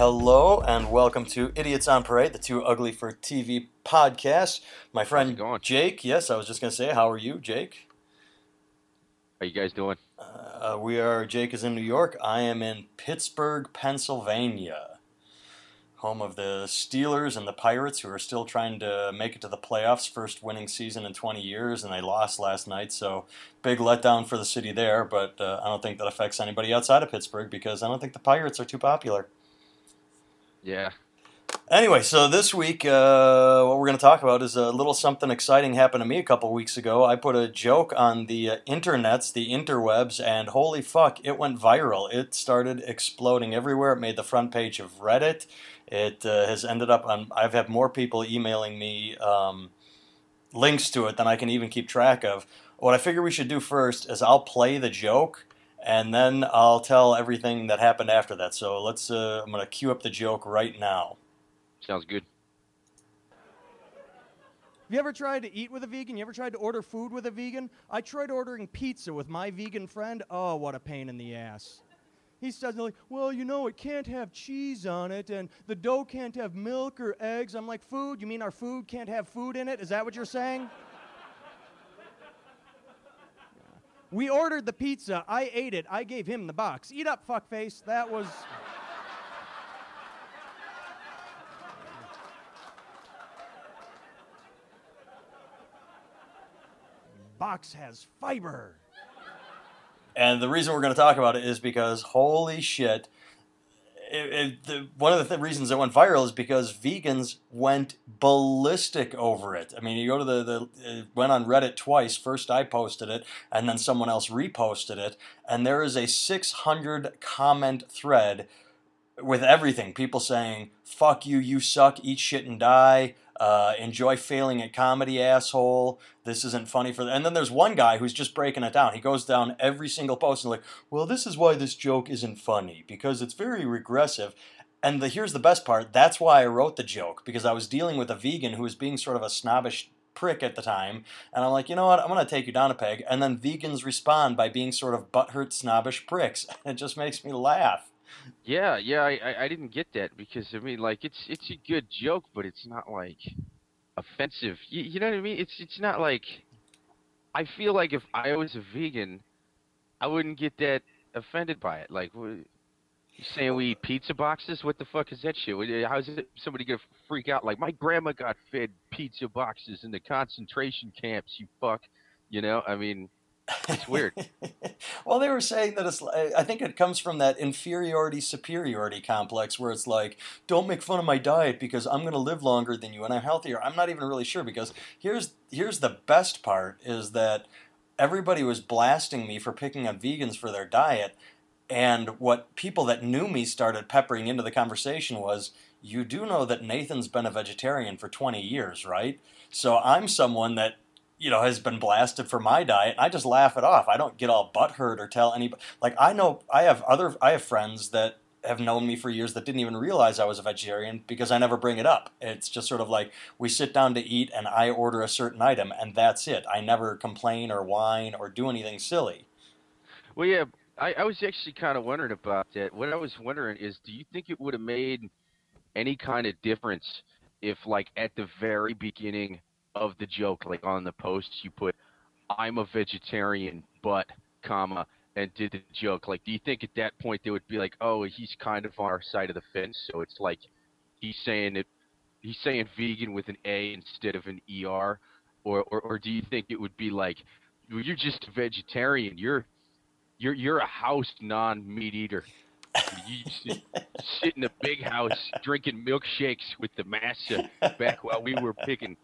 Hello and welcome to Idiots on Parade, the Too Ugly for TV podcast. My friend? Jake, yes, I was just going to say, how are you, Jake? How you guys doing? Uh, we are, Jake is in New York. I am in Pittsburgh, Pennsylvania, home of the Steelers and the Pirates, who are still trying to make it to the playoffs, first winning season in 20 years, and they lost last night. So, big letdown for the city there, but uh, I don't think that affects anybody outside of Pittsburgh because I don't think the Pirates are too popular. Yeah. Anyway, so this week, uh, what we're going to talk about is a little something exciting happened to me a couple weeks ago. I put a joke on the uh, internets, the interwebs, and holy fuck, it went viral. It started exploding everywhere. It made the front page of Reddit. It uh, has ended up on. I've had more people emailing me um, links to it than I can even keep track of. What I figure we should do first is I'll play the joke and then I'll tell everything that happened after that. So let's. Uh, I'm going to cue up the joke right now. Sounds good. Have you ever tried to eat with a vegan? You ever tried to order food with a vegan? I tried ordering pizza with my vegan friend. Oh, what a pain in the ass. He says, like, well, you know, it can't have cheese on it, and the dough can't have milk or eggs. I'm like, food? You mean our food can't have food in it? Is that what you're saying? We ordered the pizza. I ate it. I gave him the box. Eat up, fuckface. That was. box has fiber. And the reason we're going to talk about it is because holy shit. It, it, the, one of the th- reasons it went viral is because vegans went ballistic over it. I mean, you go to the, the it went on Reddit twice. First, I posted it, and then someone else reposted it. And there is a 600 comment thread with everything. People saying, fuck you, you suck, eat shit and die. Uh, enjoy failing at comedy, asshole. This isn't funny for. Them. And then there's one guy who's just breaking it down. He goes down every single post and like, well, this is why this joke isn't funny because it's very regressive. And the here's the best part. That's why I wrote the joke because I was dealing with a vegan who was being sort of a snobbish prick at the time. And I'm like, you know what? I'm going to take you down a peg. And then vegans respond by being sort of butthurt, snobbish pricks. it just makes me laugh. Yeah, yeah, I, I, didn't get that because I mean, like, it's it's a good joke, but it's not like offensive. You, you know what I mean? It's it's not like I feel like if I was a vegan, I wouldn't get that offended by it. Like, you saying we eat pizza boxes? What the fuck is that shit? How's it, somebody gonna freak out? Like, my grandma got fed pizza boxes in the concentration camps. You fuck. You know? I mean, it's weird. well, they were saying that it's. I think it comes from that inferiority superiority complex where it's like, don't make fun of my diet because I'm going to live longer than you and I'm healthier. I'm not even really sure because here's here's the best part is that everybody was blasting me for picking on vegans for their diet, and what people that knew me started peppering into the conversation was, you do know that Nathan's been a vegetarian for 20 years, right? So I'm someone that you know, has been blasted for my diet. I just laugh it off. I don't get all butthurt or tell anybody. Like I know I have other I have friends that have known me for years that didn't even realize I was a vegetarian because I never bring it up. It's just sort of like we sit down to eat and I order a certain item and that's it. I never complain or whine or do anything silly. Well, yeah, I, I was actually kind of wondering about that. What I was wondering is, do you think it would have made any kind of difference if, like, at the very beginning of the joke, like on the post, you put, "I'm a vegetarian, but," comma, and did the joke? Like, do you think at that point they would be like, "Oh, he's kind of on our side of the fence," so it's like he's saying it, he's saying vegan with an A instead of an ER, or or, or do you think it would be like, "You're just a vegetarian, you're." You're you're a house non-meat eater. You sit, sit in a big house drinking milkshakes with the massa back while we were picking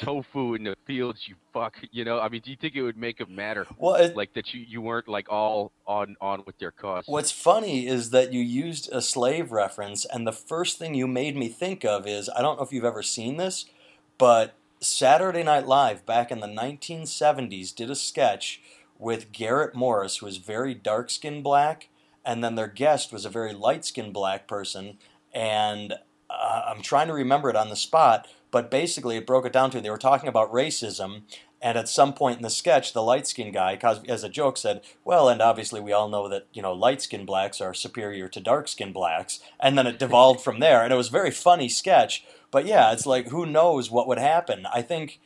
tofu in the fields. You fuck. You know. I mean, do you think it would make it matter? Well, it, Like that you you weren't like all on on with their cause. What's funny is that you used a slave reference, and the first thing you made me think of is I don't know if you've ever seen this, but Saturday Night Live back in the 1970s did a sketch with Garrett Morris, who was very dark skinned black, and then their guest was a very light skinned black person. And uh, I'm trying to remember it on the spot, but basically it broke it down to they were talking about racism. And at some point in the sketch, the light skinned guy, as a joke, said, Well, and obviously we all know that, you know, light skinned blacks are superior to dark skinned blacks. And then it devolved from there. And it was a very funny sketch. But yeah, it's like, who knows what would happen? I think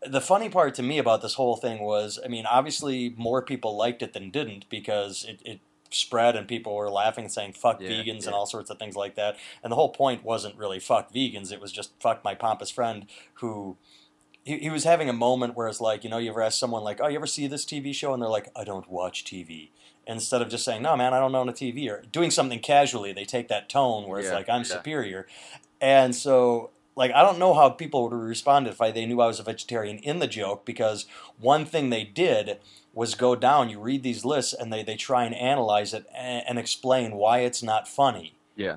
the funny part to me about this whole thing was, I mean, obviously more people liked it than didn't because it, it spread and people were laughing and saying fuck Yeah, vegans yeah. and all sorts of things like that. And the whole point wasn't really fuck vegans, it was just fuck my pompous friend who he, he was having a moment where it's like, you know, you ever ask someone like, "Oh, you ever see this TV show?" and they're like, "I don't watch TV." Instead of just saying, "No, man, I don't own a TV," or doing something casually, they take that tone where it's Yeah, like, "I'm superior," and so like I don't know how people would have responded if I, they knew I was a vegetarian in the joke because one thing they did was go down. You read these lists and they they try and analyze it and, and explain why it's not funny. Yeah.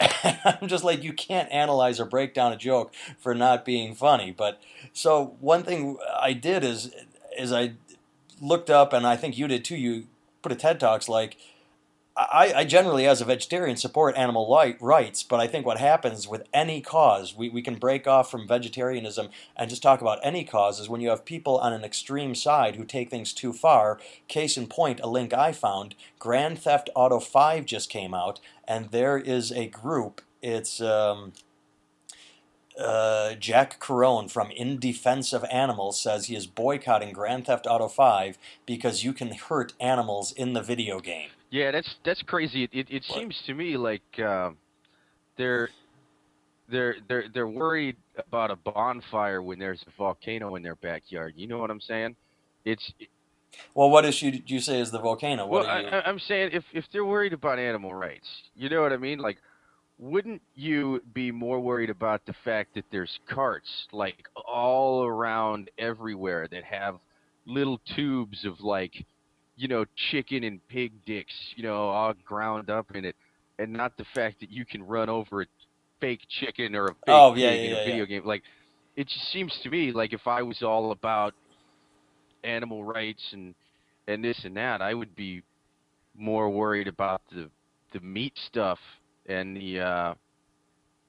I'm just like you can't analyze or break down a joke for not being funny. But so one thing I did is is I looked up and I think you did too. You put a TED talks like I, I generally as a vegetarian support animal li- rights, but I think what happens with any cause, we, we can break off from vegetarianism and just talk about any cause is when you have people on an extreme side who take things too far. Case in point, a link I found, Grand Theft Auto 5 just came out, and there is a group, it's um, uh, Jack Carone from In Defense of Animals says he is boycotting Grand Theft Auto 5 because you can hurt animals in the video game. Yeah, that's that's crazy. It it, it seems to me like um they're they're they're they're worried about a bonfire when there's a volcano in their backyard. You know what I'm saying? It's Well, what issue did you say is the volcano? What well, you? I- I'm saying if if they're worried about animal rights, you know what I mean? Like, wouldn't you be more worried about the fact that there's carts like all around everywhere that have little tubes of like, you know, chicken and pig dicks, you know, all ground up in it, and not the fact that you can run over a fake chicken or a fake Oh, yeah, pig yeah, in a video yeah. game? Like, it just seems to me like if I was all about animal rights and and this and that, I would be more worried about the the meat stuff and the uh,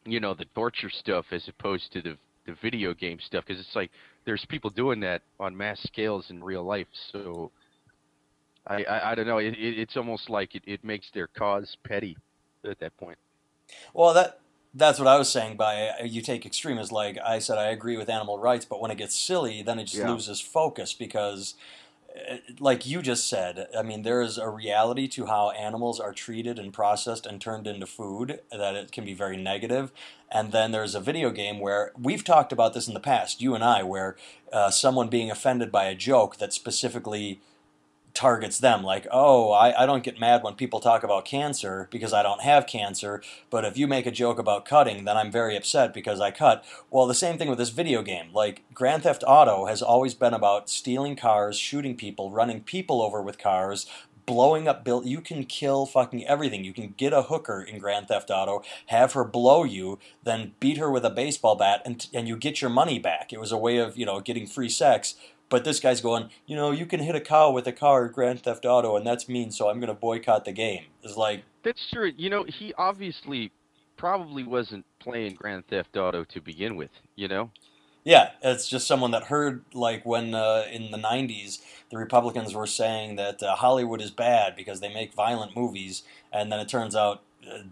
you know the torture stuff as opposed to the the video game stuff because it's like there's people doing that on mass scales in real life. So I I, I don't know. It, it, it's almost like it, it makes their cause petty at that point. Well, that that's what I was saying by uh, you take extreme as like I said I agree with animal rights, but when it gets silly, then it just Yeah. loses focus because uh, like you just said, I mean there is a reality to how animals are treated and processed and turned into food that it can be very negative. And then there's a video game where we've talked about this in the past, you and I, where uh, someone being offended by a joke that specifically targets them like oh I, I don't get mad when people talk about cancer because i don't have cancer but if you make a joke about cutting then i'm very upset because i cut. Well the same thing with this video game. Like grand theft auto has always been about stealing cars shooting people running people over with cars blowing up bill you can kill fucking everything. You can get a hooker in grand theft auto have her blow you then beat her with a baseball bat and, and you get your money back. It was a way of you know getting free sex but this guy's going, you know, you can hit a cow with a car at Grand Theft Auto, and that's mean, so I'm going to boycott the game. It's like, That's true. You know, he obviously probably wasn't playing Grand Theft Auto to begin with. You know. yeah, it's just someone that heard, like, when uh, in the 90s, the Republicans were saying that uh, Hollywood is bad because they make violent movies, and then it turns out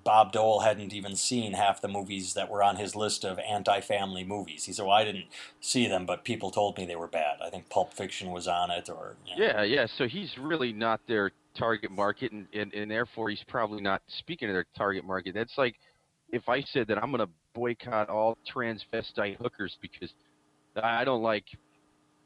Bob Dole hadn't even seen half the movies that were on his list of anti-family movies. He said, "Well, I didn't see them, but people told me they were bad. I think Pulp Fiction was on it, or. Yeah, yeah. So he's really not their target market, and, and, and therefore he's probably not speaking to their target market. That's like if I said that I'm going to boycott all transvestite hookers because I don't like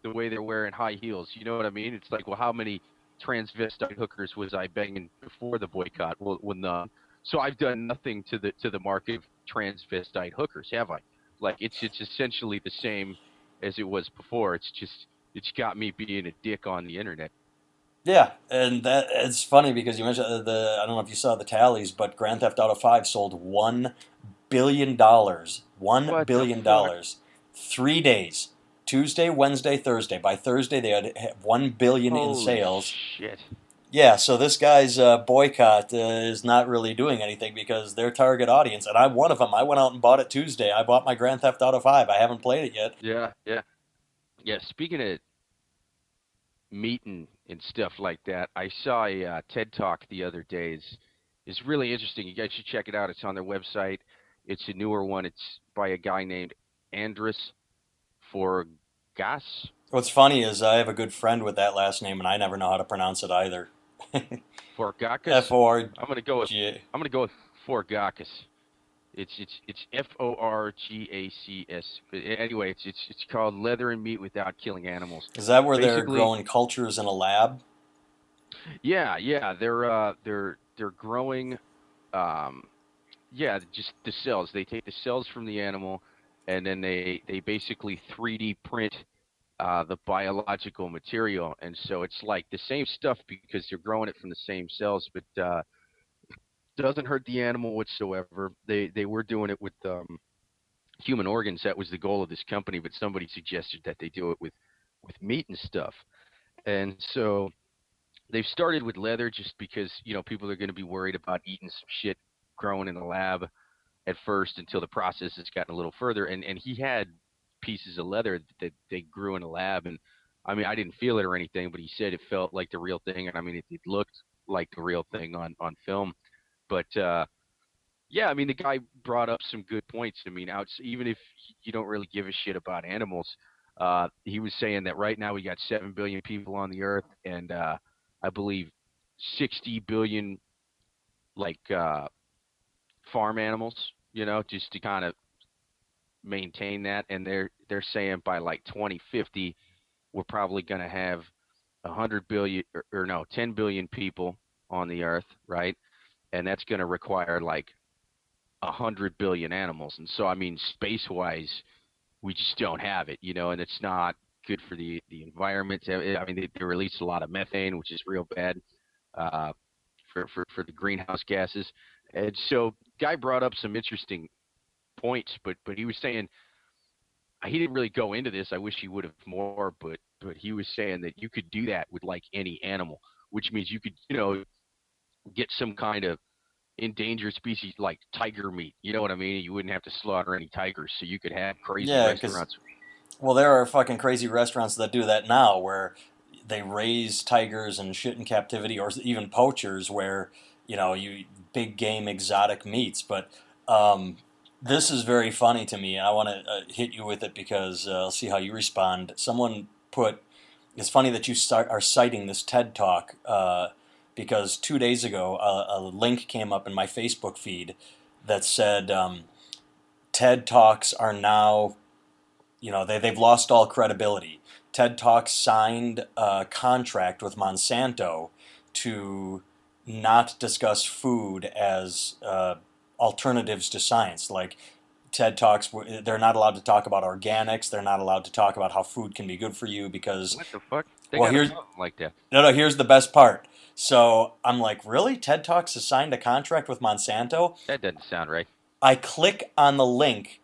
the way they're wearing high heels. You know what I mean? It's like, well, how many transvestite hookers was I banging before the boycott? Well, well none. So I've done nothing to the to the market of transvestite hookers, have I? Like it's it's essentially the same as it was before. It's just it's got me being a dick on the internet. Yeah, and that it's funny because you mentioned uh, the I don't know if you saw the tallies, but Grand Theft Auto Five sold one billion dollars, one what billion dollars, Three days. Tuesday, Wednesday, Thursday. By Thursday, they had one billion in sales. Shit. Yeah, so this guy's uh, boycott uh, is not really doing anything because their target audience, and I'm one of them. I went out and bought it Tuesday. I bought my Grand Theft Auto Five. I haven't played it yet. Yeah, yeah, yeah. Speaking of meeting and stuff like that, I saw a uh, TED Talk the other day. It's, it's really interesting. You guys should check it out. It's on their website. It's a newer one. It's by a guy named Andras Forgacs. What's funny is I have a good friend with that last name, and I never know how to pronounce it either. Forgakis. F O R I'm gonna go with G. I'm gonna go with Forgakis. It's it's it's F O R G A C S. But anyway, it's it's it's called Leather and Meat Without Killing Animals. Is that where they're growing cultures in a lab? Yeah, yeah, they're uh they're they're growing um yeah, just the cells. They take the cells from the animal and then they they basically 3D print uh the biological material and so it's like the same stuff because you're growing it from the same cells but uh doesn't hurt the animal whatsoever. They they were doing it with um human organs. That was the goal of this company, but somebody suggested that they do it with with meat and stuff. And so they've started with leather just because you know people are going to be worried about eating some shit growing in the lab at first until the process has gotten a little further and and he had pieces of leather that they grew in a lab and i mean i didn't feel it or anything but he said it felt like the real thing and i mean it, it looked like the real thing on on film. But uh yeah i mean the guy brought up some good points. I mean outs even if you don't really give a shit about animals uh he was saying that right now we got 7 billion people on the earth and uh I believe 60 billion like uh, farm animals, you know, just to kind of maintain that. And they're they're saying by like 2050, we're probably going to have 100 billion or, or no 10 billion people on the earth, right? And that's going to require like 100 billion animals. And so, I mean, space wise, we just don't have it, you know, and it's not good for the the environment. I mean, they, they release a lot of methane, which is real bad uh, for, for for the greenhouse gases. And so, guy brought up some interesting points, but but he was saying he didn't really go into this. I wish he would have more, but but he was saying that you could do that with like any animal, which means you could you know get some kind of endangered species like tiger meat. You know what I mean? You wouldn't have to slaughter any tigers, so you could have crazy Yeah, restaurants. Well, there are fucking crazy restaurants that do that now, where they raise tigers and shit in captivity, or even poachers, where you know you big game exotic meats. But um, this is very funny to me, and I want to uh, hit you with it because uh, I'll see how you respond. Someone put, it's funny that you start are citing this TED talk uh, because two days ago a, a link came up in my Facebook feed that said um, TED talks are now you know they, they've lost all credibility ted talks signed a contract with monsanto to not discuss food as uh, alternatives to science like ted talks they're not allowed to talk about organics they're not allowed to talk about how food can be good for you because What the fuck? They Well, here's- like that. no no here's the best part so i'm like really ted talks has signed a contract with monsanto That doesn't sound right. I click on the link,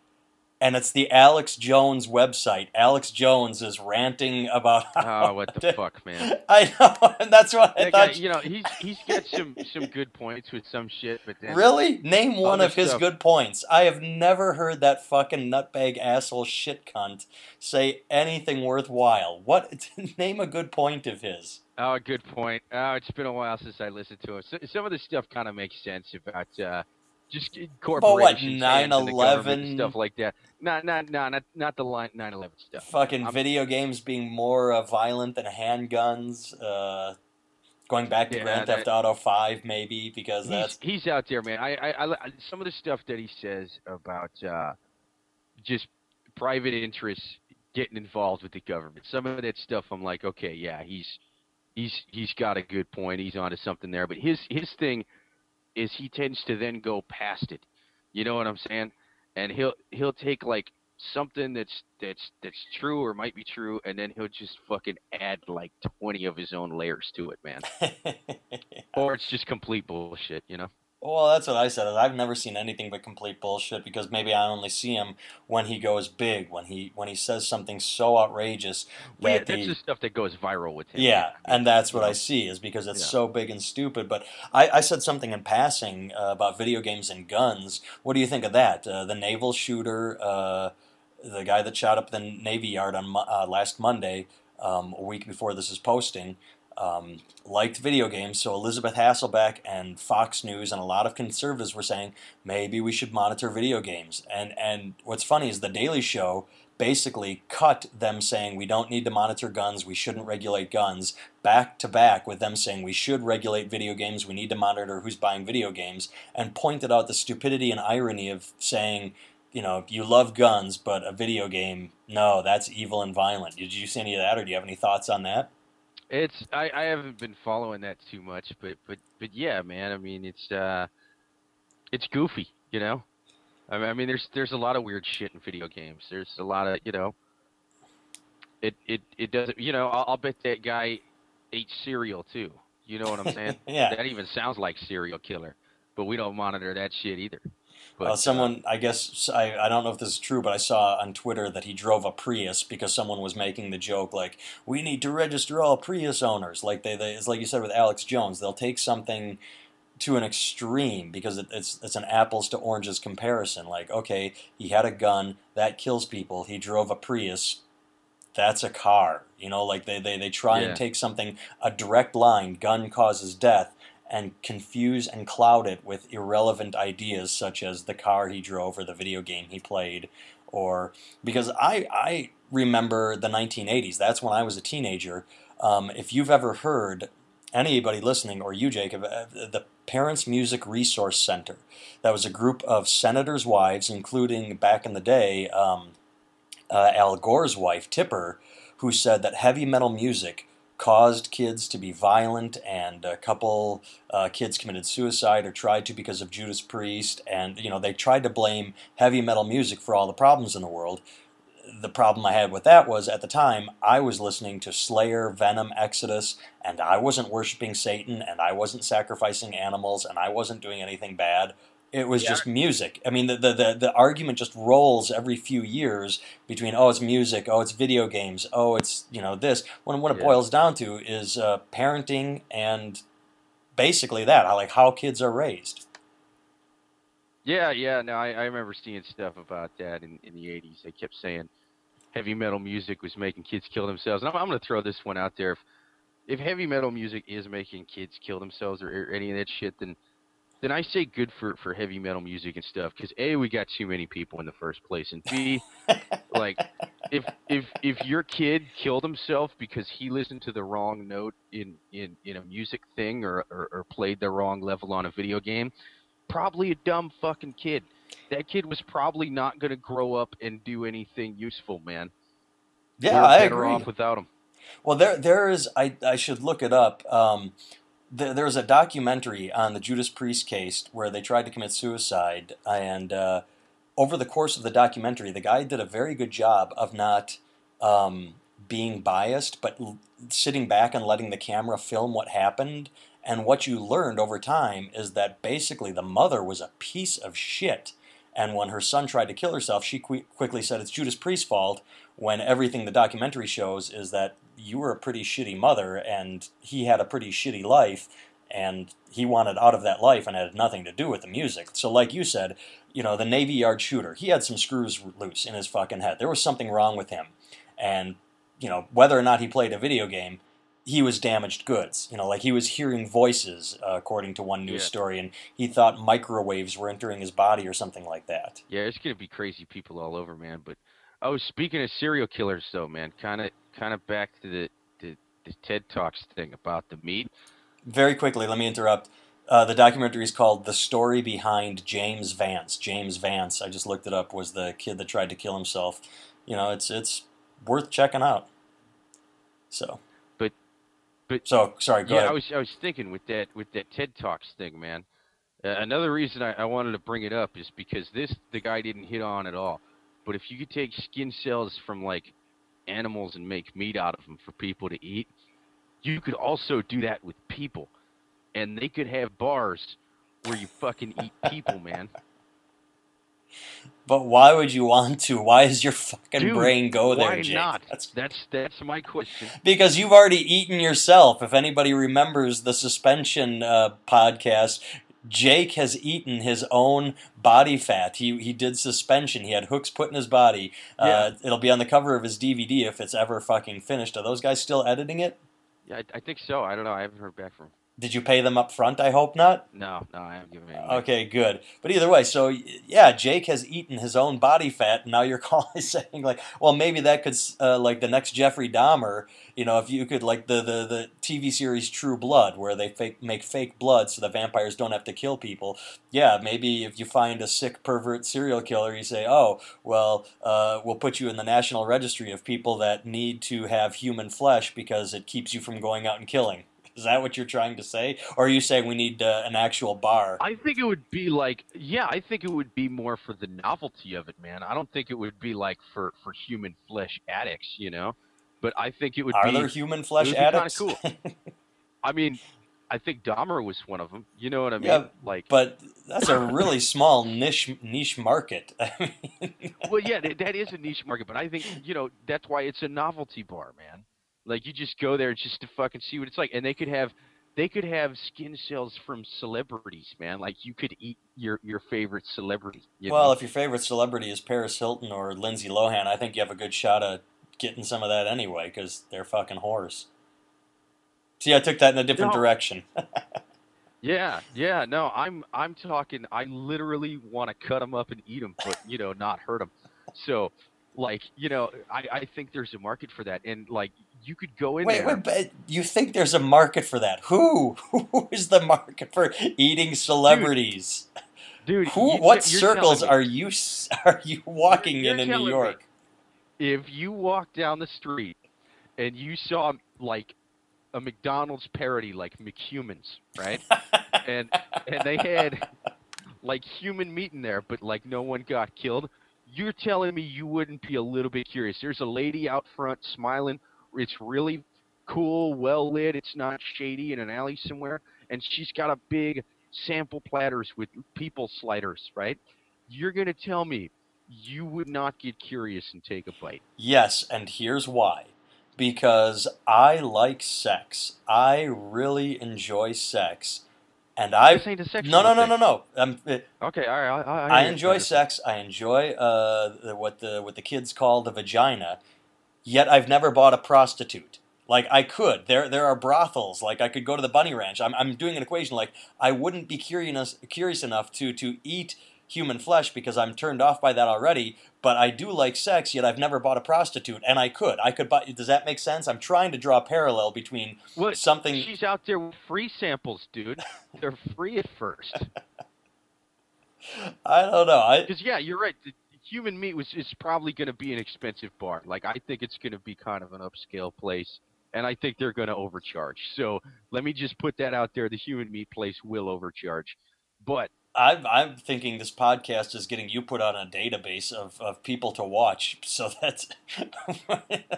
and it's the Alex Jones website. Alex Jones is ranting about. Oh, what the fuck, man? I know, and that's what I That guy, thought. you know, he's he's got some some good points with some shit, but then Really? Name one of his stuff. good points. I have never heard that fucking nutbag asshole shit cunt say anything worthwhile. What? Name a good point of his. oh, good point. Oh, it's been a while since I listened to him. So, some of the stuff kind of makes sense about uh, just corporations and 9/11? and stuff like that. Not not no, not not the line 9/11 stuff. Fucking I'm- video games being more uh, violent than handguns. Uh, going back to Yeah, Grand that- Theft Auto Five, maybe because that's He's, he's out there, man. I, I, I, I- some of the stuff that he says about uh, just private interests getting involved with the government. Some of that stuff, I'm like, okay, yeah, he's he's he's got a good point. He's onto something there. But his his thing is he tends to then go past it. You know what I'm saying? And he'll he'll take like something that's that's that's true or might be true, and then he'll just fucking add like 20 of his own layers to it, man. Or it's just complete bullshit, you know? Well, that's what I said. I've never seen anything but complete bullshit because maybe I only see him when he goes big, when he when he says something so outrageous Well, yeah, that that's the the stuff that goes viral with him. yeah, and that's what I see is because it's Yeah. so big and stupid. But I, I said something in passing uh, about video games and guns. What do you think of that? Uh, the naval shooter, uh, the guy that shot up the Navy Yard on uh, last Monday, um, a week before this is posting, um, liked video games. So Elisabeth Hasselbeck and Fox News and a lot of conservatives were saying maybe we should monitor video games. And and what's funny is the Daily Show basically cut them saying we don't need to monitor guns, we shouldn't regulate guns, back to back with them saying we should regulate video games, we need to monitor who's buying video games, and pointed out the stupidity and irony of saying, you know, you love guns, but a video game, no, that's evil and violent. Did you see any of that, or do you have any thoughts on that? It's I, I haven't been following that too much, but but but yeah, man. I mean, it's uh, it's goofy, you know. I mean, I mean, there's there's a lot of weird shit in video games. There's a lot of you know. It it it doesn't you know. I'll, I'll bet that guy ate cereal too. You know what I'm saying? Yeah. That even sounds like serial killer, but we don't monitor that shit either. But Uh, uh, someone, I guess, I, I don't know if this is true, but I saw on Twitter that he drove a Prius because someone was making the joke like, "We need to register all Prius owners." Like they, they it's like you said with Alex Jones, they'll take something to an extreme because it, it's it's an apples to oranges comparison. Like, okay, he had a gun that kills people. He drove a Prius. That's a car. You know, like they, they, they try Yeah. and take something, a direct line, gun causes death, and confuse and cloud it with irrelevant ideas such as the car he drove or the video game he played or because I I remember the 1980s that's when I was a teenager. Um, if you've ever heard anybody listening or you Jacob uh, the Parents Music Resource Center that was a group of senators wives including back in the day um, uh, Al Gore's wife Tipper who said that heavy metal music caused kids to be violent, and a couple uh, kids committed suicide or tried to because of Judas Priest, and you know they tried to blame heavy metal music for all the problems in the world. The problem I had with that was at the time I was listening to Slayer, Venom, Exodus, and I wasn't worshiping Satan, and I wasn't sacrificing animals, and I wasn't doing anything bad. It was Yeah. just music. I mean, the, the, the, the argument just rolls every few years between, oh, it's music, oh, it's video games, oh, it's, you know, this. When what it Yeah. boils down to is uh, parenting and basically that, how, like how kids are raised. Yeah, yeah. No, I, I remember seeing stuff about that in, in the 80s. They kept saying heavy metal music was making kids kill themselves. And I'm, I'm going to throw this one out there. If, if heavy metal music is making kids kill themselves or, or any of that shit, then then I say good for, for heavy metal music and stuff. Because A, we got too many people in the first place. And B, like if if if your kid killed himself because he listened to the wrong note in in in a music thing or or, or played the wrong level on a video game probably a dumb fucking kid that kid was probably not going to grow up and do anything useful man Yeah, We're I better agree. off without him Well, there there is. I I should look it up. Um, there, there's a documentary on the Judas Priest case where they tried to commit suicide, and uh, over the course of the documentary, the guy did a very good job of not um, being biased, but l- sitting back and letting the camera film what happened. And what you learned over time is that basically the mother was a piece of shit. And when her son tried to kill herself, she qui- quickly said it's Judas Priest's fault. When everything the documentary shows is that you were a pretty shitty mother, and he had a pretty shitty life, and he wanted out of that life, and had nothing to do with the music. So, like you said, you know, the Navy Yard shooter, he had some screws loose in his fucking head. There was something wrong with him, and you know, whether or not he played a video game, he was damaged goods. You know, like he was hearing voices, uh, according to one news Yeah. story, and he thought microwaves were entering his body or something like that. yeah it's going to be crazy people all over man but oh speaking of serial killers though man kind of kind of back to the, the the ted talks thing about the meat Very quickly, let me interrupt. Uh, the documentary is called "The Story Behind James Vance." James Vance, I just looked it up, was the kid that tried to kill himself. You know, it's it's worth checking out. So, But- but- so sorry. Go yeah ahead. i was i was thinking with that with that ted talks thing man uh, another reason I, I wanted to bring it up is because this the guy didn't hit on at all but if you could take skin cells from like animals and make meat out of them for people to eat you could also do that with people and they could have bars where you fucking eat people, man. But why would you want to? Why does your fucking Dude, brain go there, Why Jake? not? That's That's that's my question. because you've already eaten yourself. If anybody remembers the suspension uh, podcast, Jake has eaten his own body fat. He he did suspension. He had hooks put in his body. Uh, it'll be on the cover of his DVD if it's ever fucking finished. Are those guys still editing it? Yeah, I, I think so. I don't know. I haven't heard back from. Did you pay them up front? I hope not. No, no, I haven't given any. Okay, good. But either way, so yeah, Jake has eaten his own body fat, and now you're calling saying like, well, maybe that could uh, like the next Jeffrey Dahmer. You know, if you could like the the the TV series True Blood, where they fake make fake blood so the vampires don't have to kill people. Yeah, maybe if you find a sick pervert serial killer, you say, oh, well, uh, we'll put you in the National Registry of people that need to have human flesh because it keeps you from going out and killing. Is that what you're trying to say, or are you saying we need uh, an actual bar? I think it would be like, yeah, I think it would be more for the novelty of it, man. I don't think it would be like for for human flesh addicts, you know. But I think it would Are be. there human flesh would be kinda addicts? cool. I mean, I think Dahmer was one of them. You know what I mean? Yeah, like, but that's a really small niche niche market. I mean, well, yeah, that is a niche market, but I think you know that's why it's a novelty bar, man. Like you just go there just to fucking see what it's like, and they could have they could have skin cells from celebrities, man. Like you could eat your your favorite celebrity. You well, know? if your favorite celebrity is Paris Hilton or Lindsay Lohan, I think you have a good shot of getting some of that anyway because they're fucking whores. See, I took that in a different No. direction. yeah, yeah. No, I'm I'm talking. I literally want to cut them up and eat them, but you know, not hurt them. So, like, you know, I I think there's a market for that, and like you could go in wait, there. wait, but you think there's a market for that? Who? Who is the market for eating celebrities? Dude, Who? you- What you're circles are you are you walking You're in in New telling me. York? if you walk down the street and you saw like a McDonald's parody like McHumans, right? and and they had like human meat in there, but like no one got killed. You're telling me you wouldn't be a little bit curious? There's a lady out front smiling. It's really cool, well lit. It's not shady in an alley somewhere, and she's got a big sample platters with people sliders, right? You're gonna tell me you would not get curious and take a bite. Yes, and here's why. Because I like sex. I really enjoy sex. And I This ain't a sexual No, no, no, no, no. I'm, it, Okay, all right. I, I, I I enjoy sex. I enjoy uh, the- what the what the kids call the vagina. Yet I've never bought a prostitute. Like I could. There there are brothels. Like I could go to the bunny ranch. I'm I'm doing an equation. Like I wouldn't be curious curious enough to to eat human flesh because I'm turned off by that already. But I do like sex. Yet I've never bought a prostitute, and I could. I could buy. Does that make sense? I'm trying to draw a parallel between What? something. She's out there with free samples, dude. They're free at first. I don't know. I Because yeah, you're right. Human meat was is probably going to be an expensive bar. Like I think it's going to be kind of an upscale place, and I think they're going to overcharge. So let me just put that out there: the human meat place will overcharge. But I'm, I'm thinking this podcast is getting you put on a database of, of people to watch. So that's.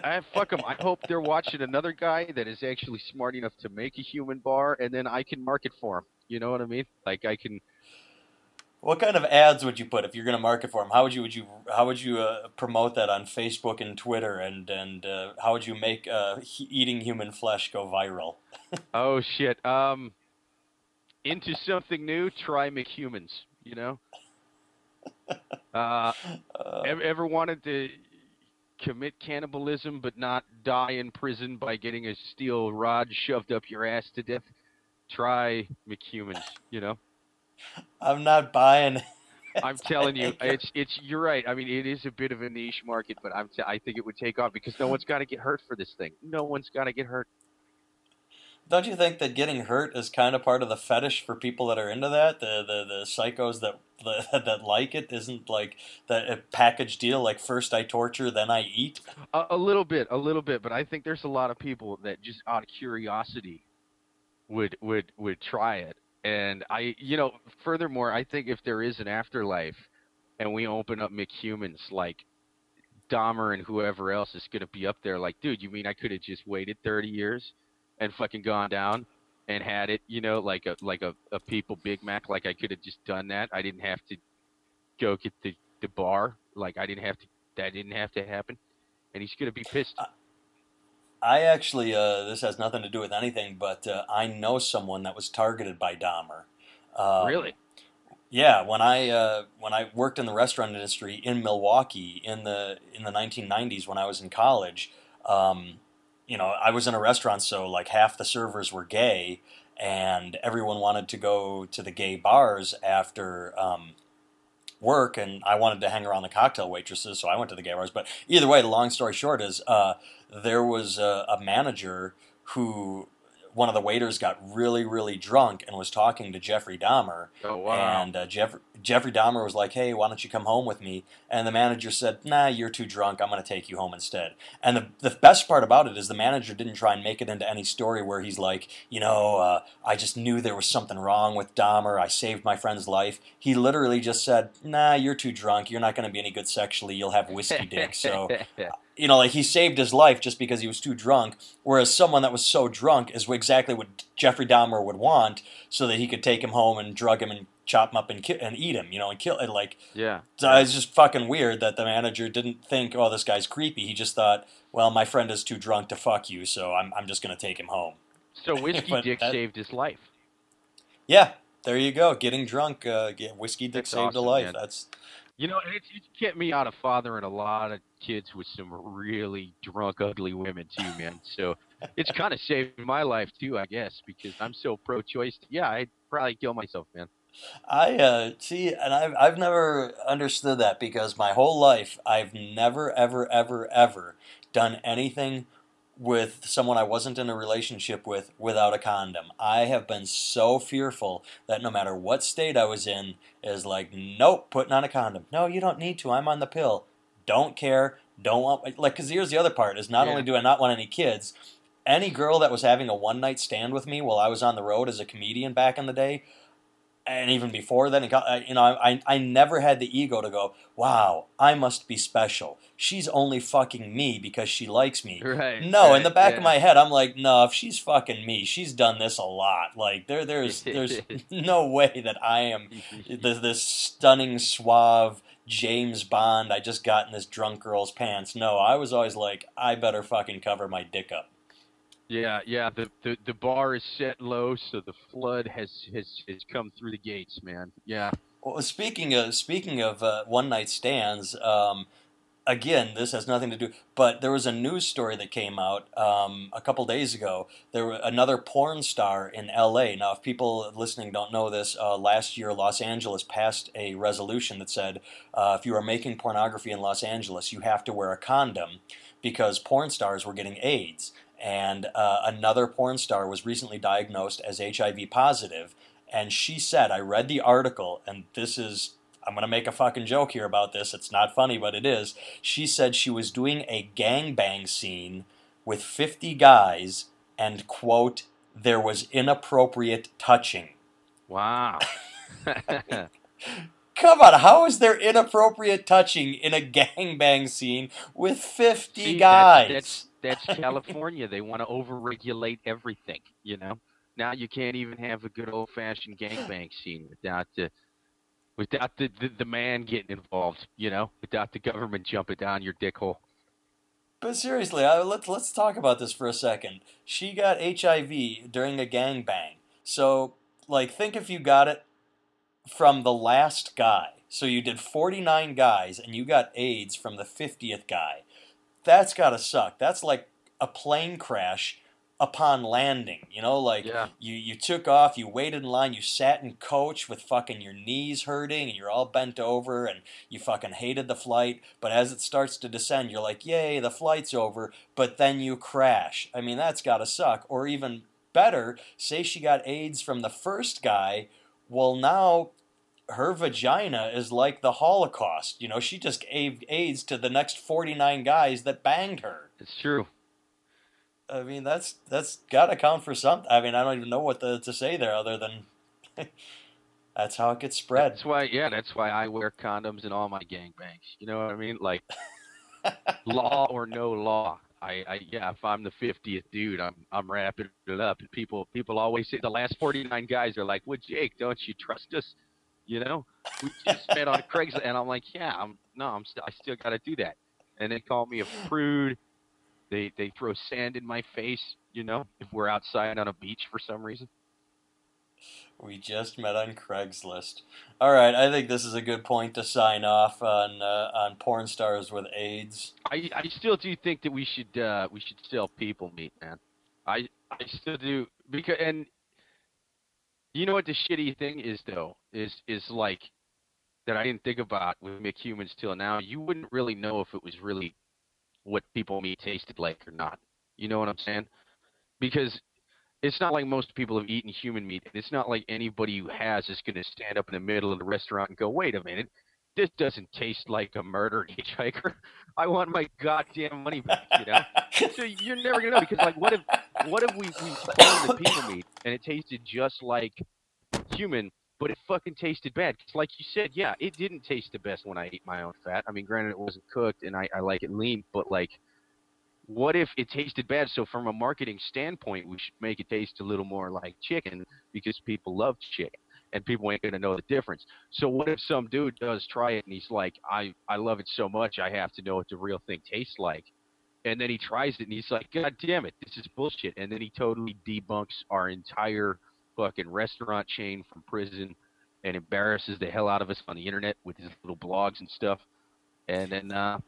I fuck them. I hope they're watching another guy that is actually smart enough to make a human bar, and then I can market for him. You know what I mean? Like I can. What kind of ads would you put if you're going to market for them? How would you would you how would you uh, promote that on Facebook and Twitter and and uh, how would you make uh, he- eating human flesh go viral? Oh shit. Um, into something new. Try McHumans. You know. Uh, Uh, ever, ever wanted to commit cannibalism but not die in prison by getting a steel rod shoved up your ass to death? Try McHumans. You know. I'm not buying. I'm telling you, it's it's. You're right. I mean, it is a bit of a niche market, but I'm. T- I think it would take off because no one's got to get hurt for this thing. No one's got to get hurt. Don't you think that getting hurt is kind of part of the fetish for people that are into that? The the, the psychos that the, that like it isn't like the a package deal. Like first I torture, then I eat. A, a little bit, a little bit, but I think there's a lot of people that just out of curiosity would would would try it. And I, you know, furthermore, I think if there is an afterlife, and we open up McHumans, like Dahmer and whoever else is going to be up there, like, dude, you mean I could have just waited 30 years and fucking gone down? and had it, you know, like a like a, a people Big Mac. Like I could have just done that. I didn't have to go get the the bar. Like I didn't have to. That didn't have to happen. And he's gonna be pissed. Uh, I actually, uh, this has nothing to do with anything, but uh, I know someone that was targeted by Dahmer. Um, really? Yeah, when I uh, when I worked in the restaurant industry in Milwaukee in the in the 1990s when I was in college, um, you know, I was in a restaurant, so like half the servers were gay, and everyone wanted to go to the gay bars after um, work, and I wanted to hang around the cocktail waitresses, so I went to the gay bars. But either way, the long story short is uh, there was a, a manager who one of the waiters got really, really drunk and was talking to Jeffrey Dahmer. Oh wow! And uh, Jeff, Jeffrey Dahmer was like, "Hey, why don't you come home with me?" And the manager said, "Nah, you're too drunk. I'm going to take you home instead." And the the best part about it is the manager didn't try and make it into any story where he's like, you know, uh, I just knew there was something wrong with Dahmer. I saved my friend's life. He literally just said, "Nah, you're too drunk. You're not going to be any good sexually. You'll have whiskey dick." So you know, like he saved his life just because he was too drunk. Whereas someone that was so drunk is exactly what Jeffrey Dahmer would want, so that he could take him home and drug him and chop him up and ki- and eat him, you know, and kill. And like, yeah. so it's just fucking weird that the manager didn't think, oh, this guy's creepy. He just thought, well, my friend is too drunk to fuck you, so I'm I'm just gonna take him home. So whiskey dick that- saved his life. Yeah, there you go. Getting drunk, uh, get, whiskey dick That's saved a life. man. That's You know, it's, it's kept me out of fathering a lot of kids with some really drunk, ugly women too, man. So it's kind of saved my life too, I guess, because I'm so pro-choice. Yeah, I'd probably kill myself, man. I uh, see, and I've I've never understood that because my whole life I've never ever ever ever done anything with someone I wasn't in a relationship with without a condom. I have been so fearful that no matter what state I was in, is like, nope, putting on a condom. No, you don't need to. I'm on the pill. Don't care. Don't want like because here's the other part is not Yeah. only do I not want any kids. Any girl that was having a one night stand with me while I was on the road as a comedian back in the day, and even before then, got- you know, I, I never had the ego to go, wow, I must be special. She's only fucking me because she likes me. Right. No, in the back yeah. of my head, I'm like, no, if she's fucking me, she's done this a lot. Like, there, there's, there's no way that I am this, this stunning, suave James Bond. I just got in this drunk girl's pants. No, I was always like, I better fucking cover my dick up. Yeah, yeah. The, the the bar is set low, so the flood has has has come through the gates, man. Yeah. Well, speaking of speaking of uh, one night stands, um, again, this has nothing to do. But there was a news story that came out um, a couple days ago. There was another porn star in L.A. Now, if people listening don't know this, uh, last year Los Angeles passed a resolution that said uh, if you are making pornography in Los Angeles, you have to wear a condom because porn stars were getting AIDS. And uh, another porn star was recently diagnosed as HIV positive, and she said, I read the article, and this is, I'm going to make a fucking joke here about this. It's not funny, but it is. She said she was doing a gangbang scene with 50 guys, and, quote, there was inappropriate touching. Wow. Come on, how is there inappropriate touching in a gangbang scene with 50 See, guys? That's, that's that's California. They want to overregulate everything. You know. Now you can't even have a good old fashioned gangbang scene without the without the, the the man getting involved. You know, without the government jumping down your dick hole. But seriously, I, let's let's talk about this for a second. She got HIV during a gangbang. So, like, think if you got it from the last guy. So you did 49 guys and you got AIDS from the 50th guy. That's got to suck. That's like a plane crash upon landing. You know, like Yeah. you you took off, you waited in line, you sat in coach with fucking your knees hurting and you're all bent over and you fucking hated the flight, but as it starts to descend, you're like, "Yay, the flight's over," but then you crash. I mean, that's got to suck. Or even better, say she got AIDS from the first guy, well now her vagina is like the Holocaust. You know, she just gave AIDS to the next 49 guys that banged her. It's true. I mean, that's that's got to count for something. I mean, I don't even know what the, to say there other than that's how it gets spread. That's why, yeah, that's why I wear condoms in all my gangbangs. You know what I mean? Like, law or no law, I, I yeah, if I'm the 50th dude, I'm I'm wrapping it up, and people people always say the last 49 guys are like, "Well, Jake, don't you trust us?" You know, we just met on Craigslist, and I'm like, "Yeah, I'm no, I'm st- I still got to do that." And they call me a prude. They they throw sand in my face. You know, if we're outside on a beach for some reason. We just met on Craigslist. All right, I think this is a good point to sign off on uh, on porn stars with AIDS. I I still do think that we should uh we should sell people meat, man. I I still do because and you know what the shitty thing is though is is like that I didn't think about with McHumans till now. You wouldn't really know if it was really what people meat tasted like or not. You know what I'm saying? Because it's not like most people have eaten human meat. It's not like anybody who has is going to stand up in the middle of the restaurant and go, "Wait a minute, this doesn't taste like a murdered hitchhiker. I want my goddamn money back." You know. so you're never gonna know because, like, what if what if we we the people meat and it tasted just like human, but it fucking tasted bad? 'Cause like you said, yeah, it didn't taste the best when I ate my own fat. I mean, granted, it wasn't cooked and I, I like it lean, but like what if it tasted bad? So from a marketing standpoint, we should make it taste a little more like chicken because people love chicken and people ain't gonna know the difference. So what if some dude does try it and he's like, I, I love it so much I have to know what the real thing tastes like. And then he tries it and he's like, God damn it, this is bullshit. And then he totally debunks our entire fucking restaurant chain from prison and embarrasses the hell out of us on the internet with his little blogs and stuff. And then uh,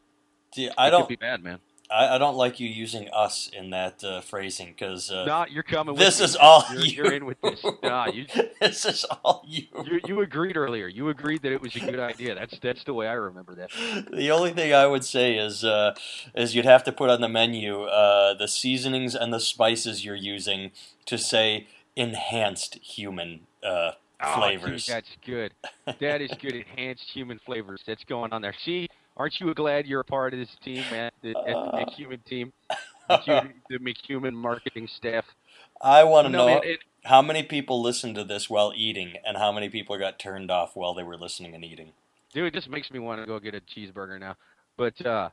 See, I don't, be bad, man. I, I don't like you using us in that uh, phrasing because uh, Nah, you're coming. with this is all you're, you. You're in with this. Nah, you, this is all you. you you agreed earlier. You agreed that it was a good idea. That's that's the way I remember that. The only thing I would say is uh, is you'd have to put on the menu uh, the seasonings and the spices you're using to say enhanced human uh, Oh, flavors. dude, that's good. That is good. Enhanced human flavors. That's going on there. See, aren't you glad you're a part of this team, man? The, at the Uh. McHuman team, McHuman, the McHuman marketing staff. I want to No, know man, it- how many people listened to this while eating, and how many people got turned off while they were listening and eating. dude, it just makes me want to go get a cheeseburger now. But uh,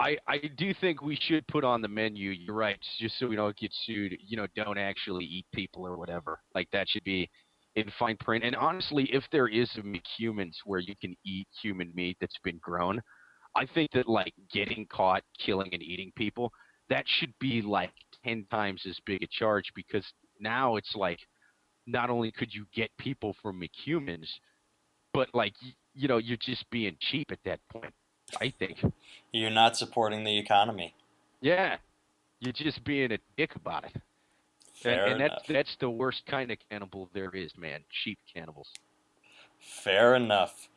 I I do think we should put on the menu. You're right, just so we don't get sued. You know, don't actually eat people or whatever. Like that should be in fine print. And honestly, if there is a McHumans where you can eat human meat that's been grown, I think that like getting caught killing and eating people that should be like ten times as big a charge because now it's like not only could you get people from McHumans, but like you know you're just being cheap at that point. I think. You're not supporting the economy. Yeah, you're just being a dick about it. Fair and and enough. that's that's the worst kind of cannibal there is, man. Cheap cannibals. Fair enough.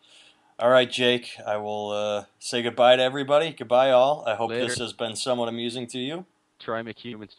All right, Jake. I will uh, say goodbye to everybody. Goodbye, all. I hope Later. this has been somewhat amusing to you. Try McHumans.